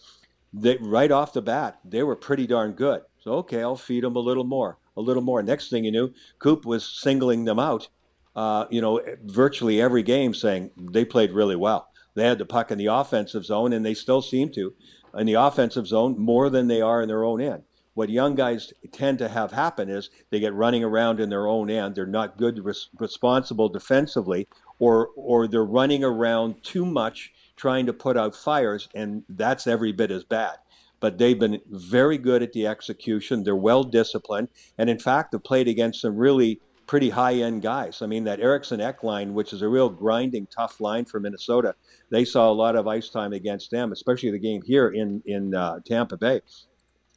they right off the bat, they were pretty darn good. So okay, I'll feed them a little more, a little more. Next thing you knew, Coop was singling them out, uh, you know, virtually every game, saying they played really well. They had the puck in the offensive zone, and they still seem to in the offensive zone more than they are in their own end. What young guys tend to have happen is they get running around in their own end. They're not good, res- responsible defensively, or or they're running around too much trying to put out fires, and that's every bit as bad. But they've been very good at the execution. They're well disciplined, and in fact, have played against some really pretty high end guys. I mean, that Eriksson Ek line, which is a real grinding, tough line for Minnesota, they saw a lot of ice time against them, especially the game here in in uh, Tampa Bay.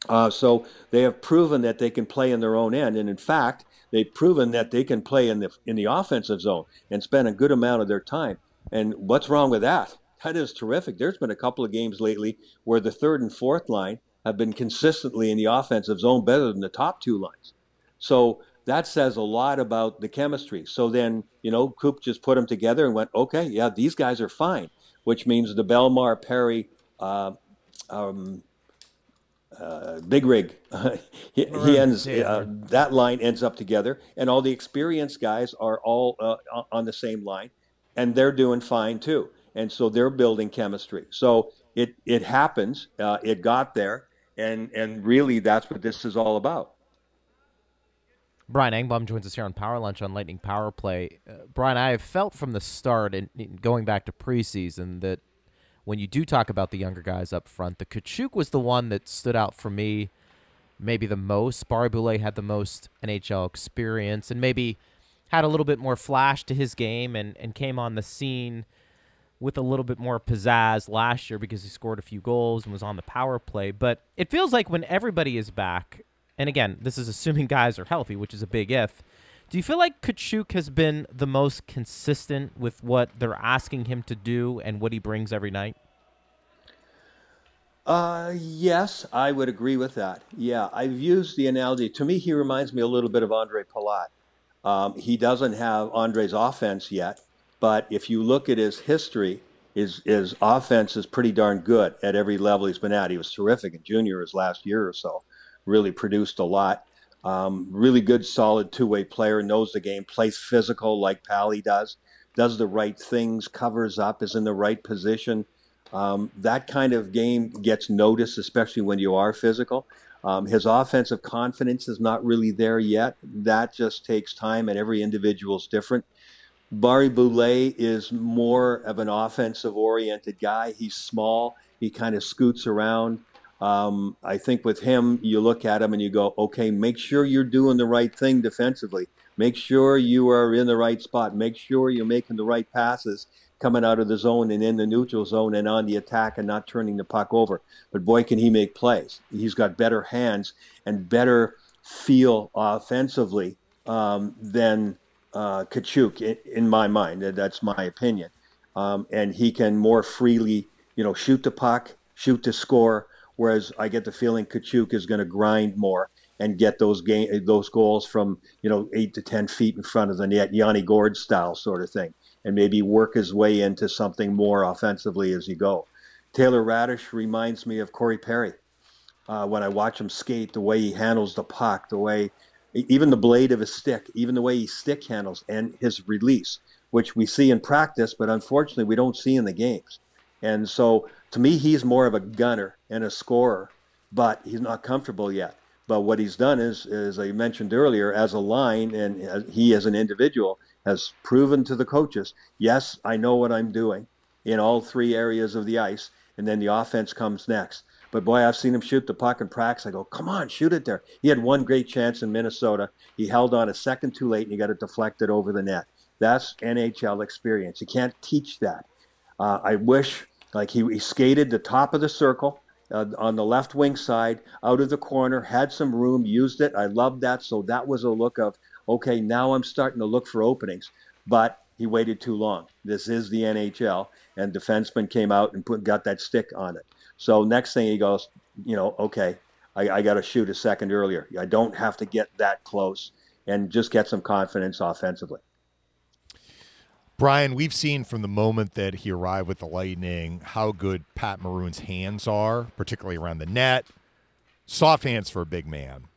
Uh, so they have proven that they can play in their own end, and in fact, they've proven that they can play in the in the offensive zone and spend a good amount of their time. And what's wrong with that? That is terrific. There's been a couple of games lately where the third and fourth line have been consistently in the offensive zone better than the top two lines. So that says a lot about the chemistry. So then, you know, Coop just put them together and went, okay, yeah, these guys are fine, which means the Bellemare, Perry, uh, um, uh, Big Rig, he, he ends, uh, that line ends up together, and all the experienced guys are all uh, on the same line, and they're doing fine too. And so they're building chemistry. So it, it happens, uh, it got there, and, and really that's what this is all about. Brian Engblom joins us here on Power Lunch on Lightning Power Play. Uh, Brian, I have felt from the start, and going back to preseason, that when you do talk about the younger guys up front, the Katchouk was the one that stood out for me maybe the most. Barré-Boulet had the most NHL experience and maybe had a little bit more flash to his game and, and came on the scene with a little bit more pizzazz last year because he scored a few goals and was on the power play. But it feels like when everybody is back, and again, this is assuming guys are healthy, which is a big if. Do you feel like Katchouk has been the most consistent with what they're asking him to do and what he brings every night? Uh, yes, I would agree with that. Yeah, I've used the analogy. To me, he reminds me a little bit of Ondrej Palat. Um, he doesn't have Ondrej's offense yet, but if you look at his history, his, his offense is pretty darn good at every level he's been at. He was terrific in junior his last year or so, really produced a lot. Um, really good, solid two way player, knows the game, plays physical like Pally does, does the right things, covers up, is in the right position. Um, that kind of game gets noticed, especially when you are physical. Um, his offensive confidence is not really there yet. That just takes time, and every individual is different. Barré-Boulet is more of an offensive oriented guy. He's small, he kind of scoots around. Um, I think with him, you look at him and you go, okay, make sure you're doing the right thing defensively. Make sure you are in the right spot. Make sure you're making the right passes coming out of the zone and in the neutral zone and on the attack and not turning the puck over. But boy, can he make plays. He's got better hands and better feel offensively um, than uh, Katchouk, in, in, my mind. That's my opinion. Um, and he can more freely, you know, shoot the puck, shoot to score. Whereas I get the feeling Katchouk is going to grind more and get those game those goals from you know eight to ten feet in front of the net, Yanni Gourde style sort of thing, and maybe work his way into something more offensively as you go. Taylor Raddysh reminds me of Corey Perry. Uh, when I watch him skate, the way he handles the puck, the way even the blade of his stick, even the way he stick handles and his release, which we see in practice, but unfortunately we don't see in the games. And so to me, he's more of a gunner and a scorer, but he's not comfortable yet. But what he's done is, as I mentioned earlier, as a line and uh, he as an individual has proven to the coaches, yes, I know what I'm doing in all three areas of the ice, and then the offense comes next. But boy, I've seen him shoot the puck in practice. I go, come on, shoot it there. He had one great chance in Minnesota. He held on a second too late and he got it deflected over the net. That's NHL experience. You can't teach that. Uh, I wish, like, he, he skated the top of the circle. Uh, on the left wing side, out of the corner, had some room, used it. I loved that. So that was a look of, okay, now I'm starting to look for openings. But he waited too long. This is the NHL, and defenseman came out and put got that stick on it. So next thing he goes, you know, okay, I, I got to shoot a second earlier. I don't have to get that close and just get some confidence offensively. Brian, we've seen from the moment that he arrived with the Lightning how good Pat Maroon's hands are, particularly around the net. Soft hands for a big man.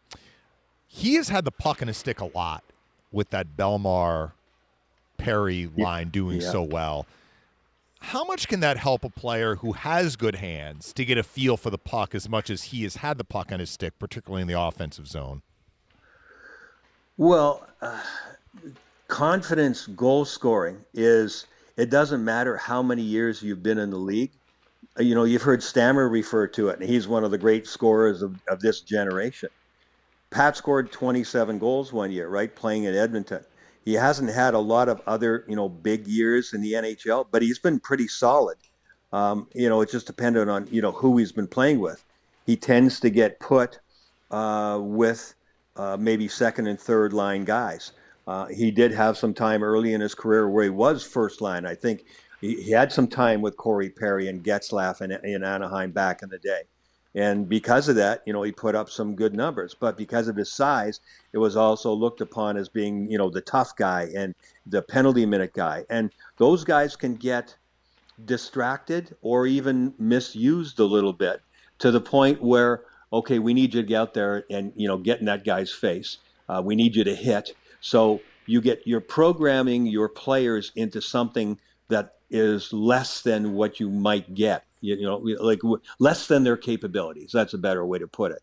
He has had the puck in his stick a lot with that Bellemare Perry line doing yeah. so well how much can that help a player who has good hands to get a feel for the puck as much as he has had the puck on his stick, particularly in the offensive zone? Well, uh, confidence goal scoring is it doesn't matter how many years you've been in the league. Uh, you know, you've heard Stammer refer to it, and he's one of the great scorers of, of this generation. Pat scored 27 goals one year, right, playing at Edmonton. He hasn't had a lot of other, you know, big years in the NHL, but he's been pretty solid. Um, you know, it's just dependent on you know who he's been playing with. He tends to get put uh, with uh, maybe second and third line guys. Uh, he did have some time early in his career where he was first line. I think he, he had some time with Corey Perry and Getzlaf in, in Anaheim back in the day. And because of that, you know, he put up some good numbers. But because of his size, it was also looked upon as being, you know, the tough guy and the penalty minute guy. And those guys can get distracted or even misused a little bit to the point where, okay, we need you to get out there and, you know, get in that guy's face. Uh, we need you to hit. So you get you're programming your players into something that is less than what you might get you, know, like less than their capabilities. That's a better way to put it.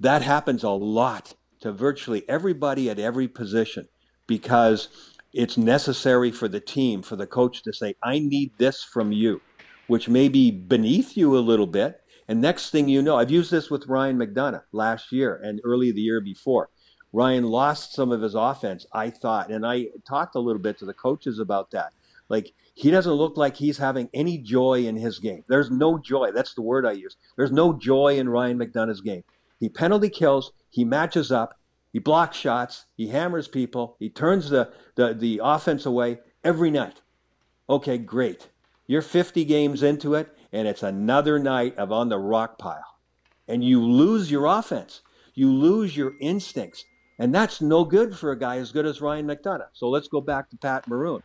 That happens a lot to virtually everybody at every position because it's necessary for the team, for the coach to say, I need this from you, which may be beneath you a little bit. And next thing you know, I've used this with Ryan McDonagh last year and early the year before. Ryan lost some of his offense, I thought, and I talked a little bit to the coaches about that. Like he doesn't look like he's having any joy in his game. There's no joy. That's the word I use. There's no joy in Ryan McDonagh's game. He penalty kills, he matches up, he blocks shots, he hammers people, he turns the, the, the offense away every night. Okay, great. You're 50 games into it, and it's another night of on the rock pile. And you lose your offense. You lose your instincts. And that's no good for a guy as good as Ryan McDonagh. So let's go back to Pat Maroon.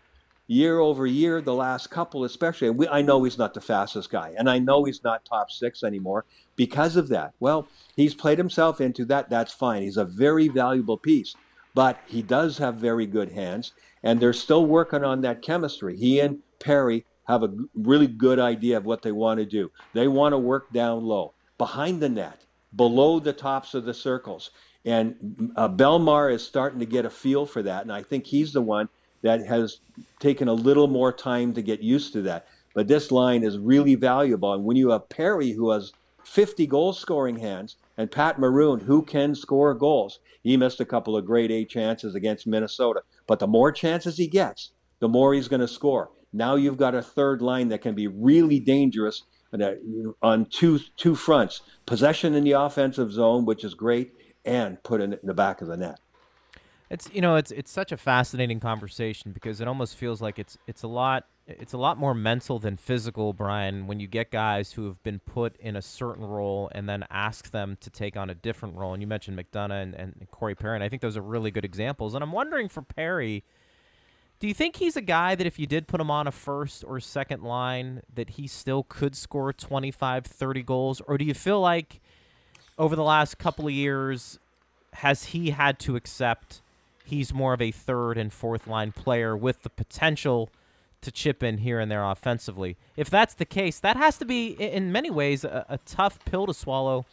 Year over year, the last couple especially, we, I know he's not the fastest guy, and I know he's not top six anymore because of that. Well, he's played himself into that. That's fine. He's a very valuable piece, but he does have very good hands, and they're still working on that chemistry. He and Perry have a really good idea of what they want to do. They want to work down low, behind the net, below the tops of the circles. And uh, Bellemare is starting to get a feel for that. And I think he's the one that has taken a little more time to get used to that. But this line is really valuable. And when you have Perry, who has 50 goal scoring hands, and Pat Maroon, who can score goals, he missed a couple of grade A chances against Minnesota. But the more chances he gets, the more he's going to score. Now you've got a third line that can be really dangerous on two two fronts: possession in the offensive zone, which is great, and put it in the back of the net. It's you know it's it's such a fascinating conversation because it almost feels like it's it's a lot it's a lot more mental than physical, Brian. When you get guys who have been put in a certain role and then ask them to take on a different role, and you mentioned McDonagh and, and Corey Perry, and I think those are really good examples. And I'm wondering for Perry, do you think he's a guy that if you did put him on a first or second line, that he still could score 25, 30 goals, or do you feel like over the last couple of years, has he had to accept he's more of a third and fourth line player with the potential to chip in here and there offensively? If that's the case, that has to be, in many ways, a, a tough pill to swallow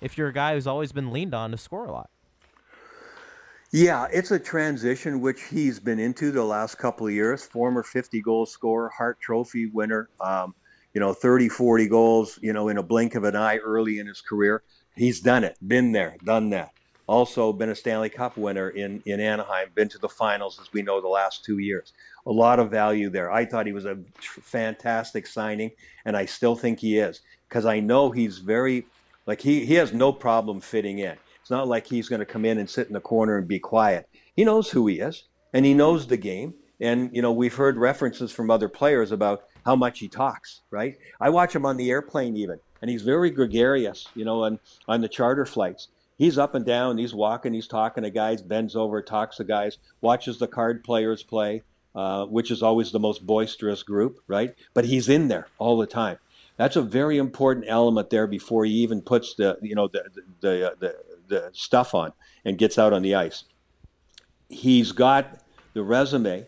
if you're a guy who's always been leaned on to score a lot. Yeah, it's a transition which he's been into the last couple of years. Former 50 goal scorer, Hart Trophy winner, um, you know, 30, 40 goals, you know, in a blink of an eye early in his career. He's done it, been there, done that. Also, been a Stanley Cup winner in, in Anaheim, been to the finals, as we know, the last two years. A lot of value there. I thought he was a fantastic signing, and I still think he is because I know he's very, like, he, he has no problem fitting in. It's not like he's going to come in and sit in the corner and be quiet. He knows who he is, and he knows the game. And, you know, we've heard references from other players about how much he talks, right? I watch him on the airplane even and he's very gregarious, you know, on, on the charter flights. He's up and down, he's walking, he's talking to guys, bends over, talks to guys, watches the card players play, uh, which is always the most boisterous group, right? But he's in there all the time. That's a very important element there before he even puts the, you know, the, the, the, the, stuff on and gets out on the ice. He's got the resume.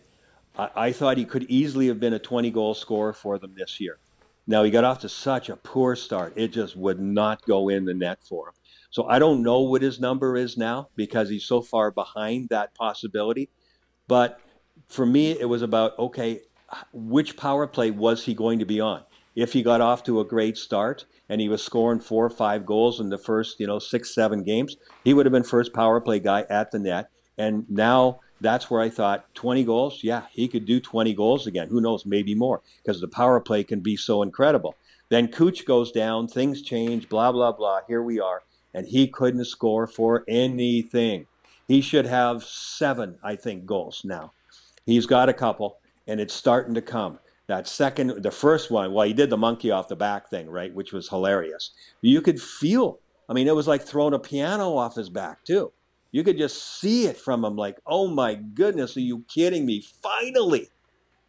I, I thought he could easily have been a 20 goal scorer for them this year. Now he got off to such a poor start; it just would not go in the net for him. So I don't know what his number is now because he's so far behind that possibility. But for me, it was about okay, which power play was he going to be on? If he got off to a great start and he was scoring four or five goals in the first, you know, six, seven games, he would have been first power play guy at the net. And now that's where I thought 20 goals, yeah, he could do 20 goals again. Who knows, maybe more, because the power play can be so incredible. Then Cooch goes down, things change, blah, blah, blah. Here we are. And he couldn't score for anything. He should have seven, I think, goals now. He's got a couple, and it's starting to come. That second, the first one, well, he did the monkey off the back thing, right, which was hilarious. You could feel, I mean, it was like throwing a piano off his back, too. You could just see it from him like, oh my goodness, are you kidding me? Finally.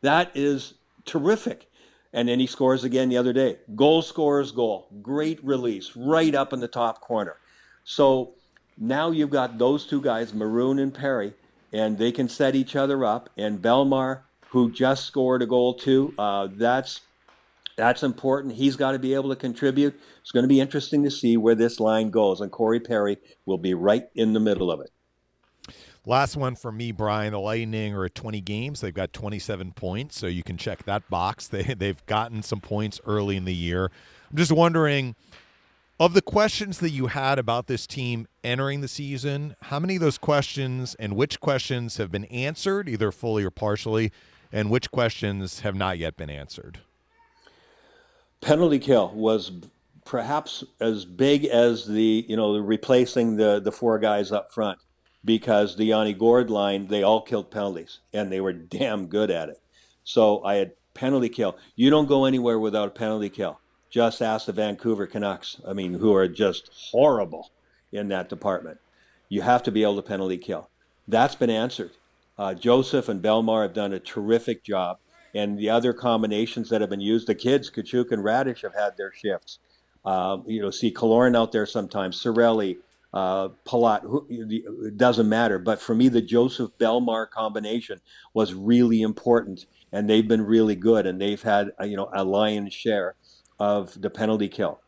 That is terrific. And then he scores again the other day. Goal scorer's goal. Great release, right up in the top corner. So now you've got those two guys, Maroon and Perry, and they can set each other up. And Bellemare, who just scored a goal too, uh, that's that's important. He's got to be able to contribute. It's going to be interesting to see where this line goes, and Corey Perry will be right in the middle of it. Last one for me, Brian. The Lightning are at 20 games. They've got 27 points, so you can check that box. They they've gotten some points early in the year. I'm just wondering, of the questions that you had about this team entering the season, how many of those questions and which questions have been answered, either fully or partially, and which questions have not yet been answered? Penalty kill was perhaps as big as the you know replacing the the four guys up front because the Yanni Gourde line, they all killed penalties and they were damn good at it. So I had penalty kill. You don't go anywhere without a penalty kill. Just ask the Vancouver Canucks, I mean, who are just horrible in that department. You have to be able to penalty kill. That's been answered. Uh, Joseph and Bellemare have done a terrific job. And the other combinations that have been used, the kids, Katchouk and Raddysh, have had their shifts. Uh, you know, see Killorn out there sometimes, Cirelli, uh, Palat, who, it doesn't matter. But for me, the Joseph Bellemare combination was really important, and they've been really good, and they've had uh, you know a lion's share of the penalty kill.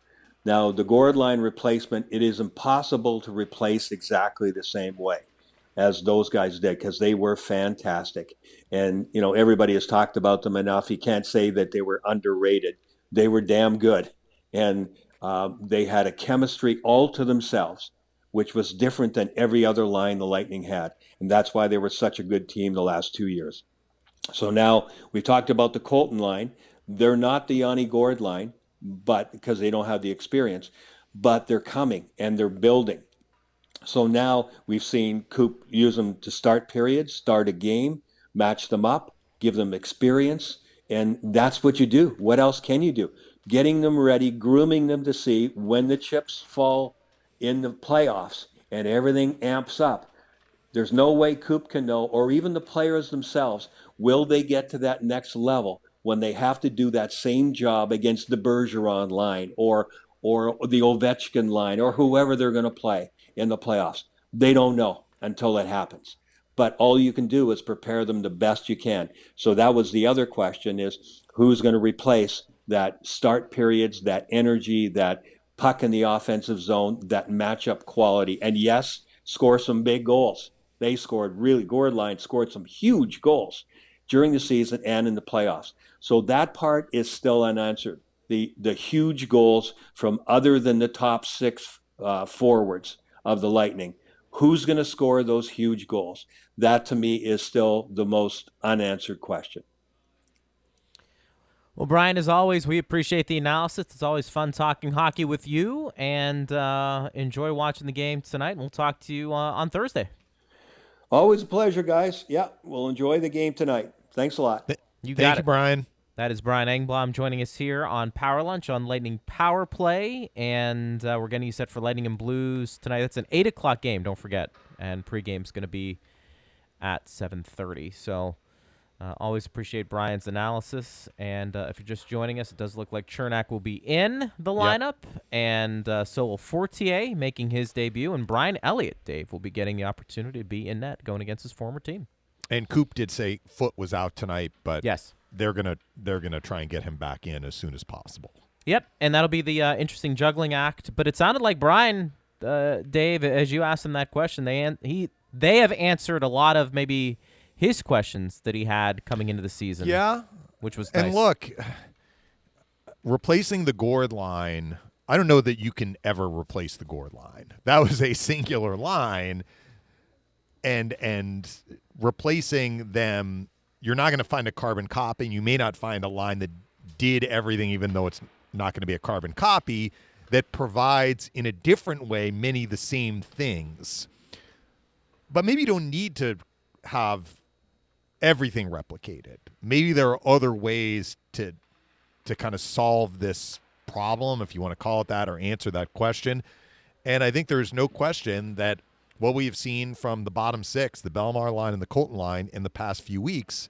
Now, the Gourde line replacement, it is impossible to replace exactly the same way as those guys did because they were fantastic. And, you know, everybody has talked about them enough. You can't say that they were underrated. They were damn good. And uh, they had a chemistry all to themselves which was different than every other line the Lightning had. And that's why they were such a good team the last two years. So now we've talked about the Colton line. They're not the Yanni Gourde line, but because they don't have the experience, but they're coming and they're building. So now we've seen Coop use them to start periods, start a game, match them up, give them experience, and that's what you do. What else can you do? Getting them ready, grooming them to see when the chips fall in the playoffs and everything amps up. There's no way Coop can know, or even the players themselves, will they get to that next level when they have to do that same job against the Bergeron line or or the Ovechkin line or whoever they're going to play in the playoffs. They don't know until it happens. But all you can do is prepare them the best you can. So that was the other question is who's going to replace that start periods, that energy, that puck in the offensive zone, that matchup quality, and yes, score some big goals. They scored really, Gourde line scored some huge goals during the season and in the playoffs. So that part is still unanswered. The, the huge goals from other than the top six uh, forwards of the Lightning. Who's going to score those huge goals? That to me is still the most unanswered question. Well, Brian, as always, we appreciate the analysis. It's always fun talking hockey with you, and uh, enjoy watching the game tonight. And we'll talk to you uh, on Thursday. Always a pleasure, guys. Yeah, we'll enjoy the game tonight. Thanks a lot. You Thank got you, it. Brian. That is Brian Engblom joining us here on Power Lunch on Lightning Power Play, and uh, we're getting you set for Lightning and Blues tonight. That's an eight o'clock game. Don't forget, and pregame's going to be at seven thirty. So. Uh, always appreciate Brian's analysis. And uh, if you're just joining us, it does look like Cernak will be in the lineup, and uh, so will Fortier making his debut, and Brian Elliott, Dave, will be getting the opportunity to be in net going against his former team. And Coop did say Foote was out tonight, but Yes. They're gonna they're gonna try and get him back in as soon as possible. Yep, and that'll be the uh, interesting juggling act. But it sounded like Brian, uh, Dave, as you asked him that question, they an- he they have answered a lot of maybe his questions that he had coming into the season. Yeah, which was and nice. look, replacing the Gourde line. I don't know that you can ever replace the Gourde line. That was a singular line, and and replacing them, you're not going to find a carbon copy. And you may not find a line that did everything, even though it's not going to be a carbon copy that provides in a different way many the same things. But maybe you don't need to have everything replicated. Maybe there are other ways to to kind of solve this problem, if you want to call it that, or answer that question. And I think there's no question that what we have seen from the bottom six, the Bellemare line and the Colton line in the past few weeks,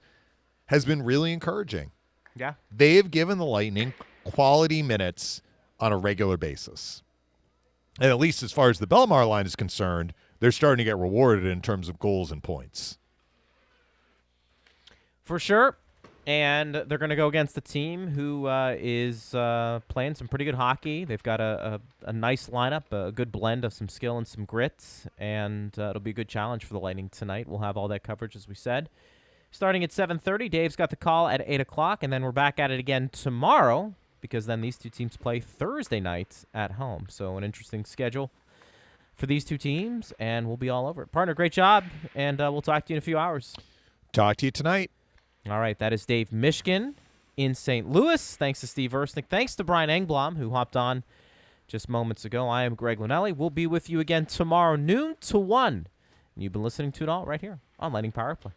has been really encouraging. Yeah. They have given the Lightning quality minutes on a regular basis. And at least as far as the Bellemare line is concerned, they're starting to get rewarded in terms of goals and points. For sure. And they're going to go against the team who uh, is uh, playing some pretty good hockey. They've got a, a, a, nice lineup, a good blend of some skill and some grit, and uh, it'll be a good challenge for the Lightning tonight. We'll have all that coverage, as we said. Starting at 7.30, Dave's got the call at 8 o'clock, and then we're back at it again tomorrow because then these two teams play Thursday nights at home. So an interesting schedule for these two teams, and we'll be all over it. Partner, great job, and uh, we'll talk to you in a few hours. Talk to you tonight. All right, that is Dave Mishkin in St. Louis. Thanks to Steve Versnick. Thanks to Brian Engblom, who hopped on just moments ago. I am Greg Linelli. We'll be with you again tomorrow, noon to 1. And you've been listening to it all right here on Lightning Power Play.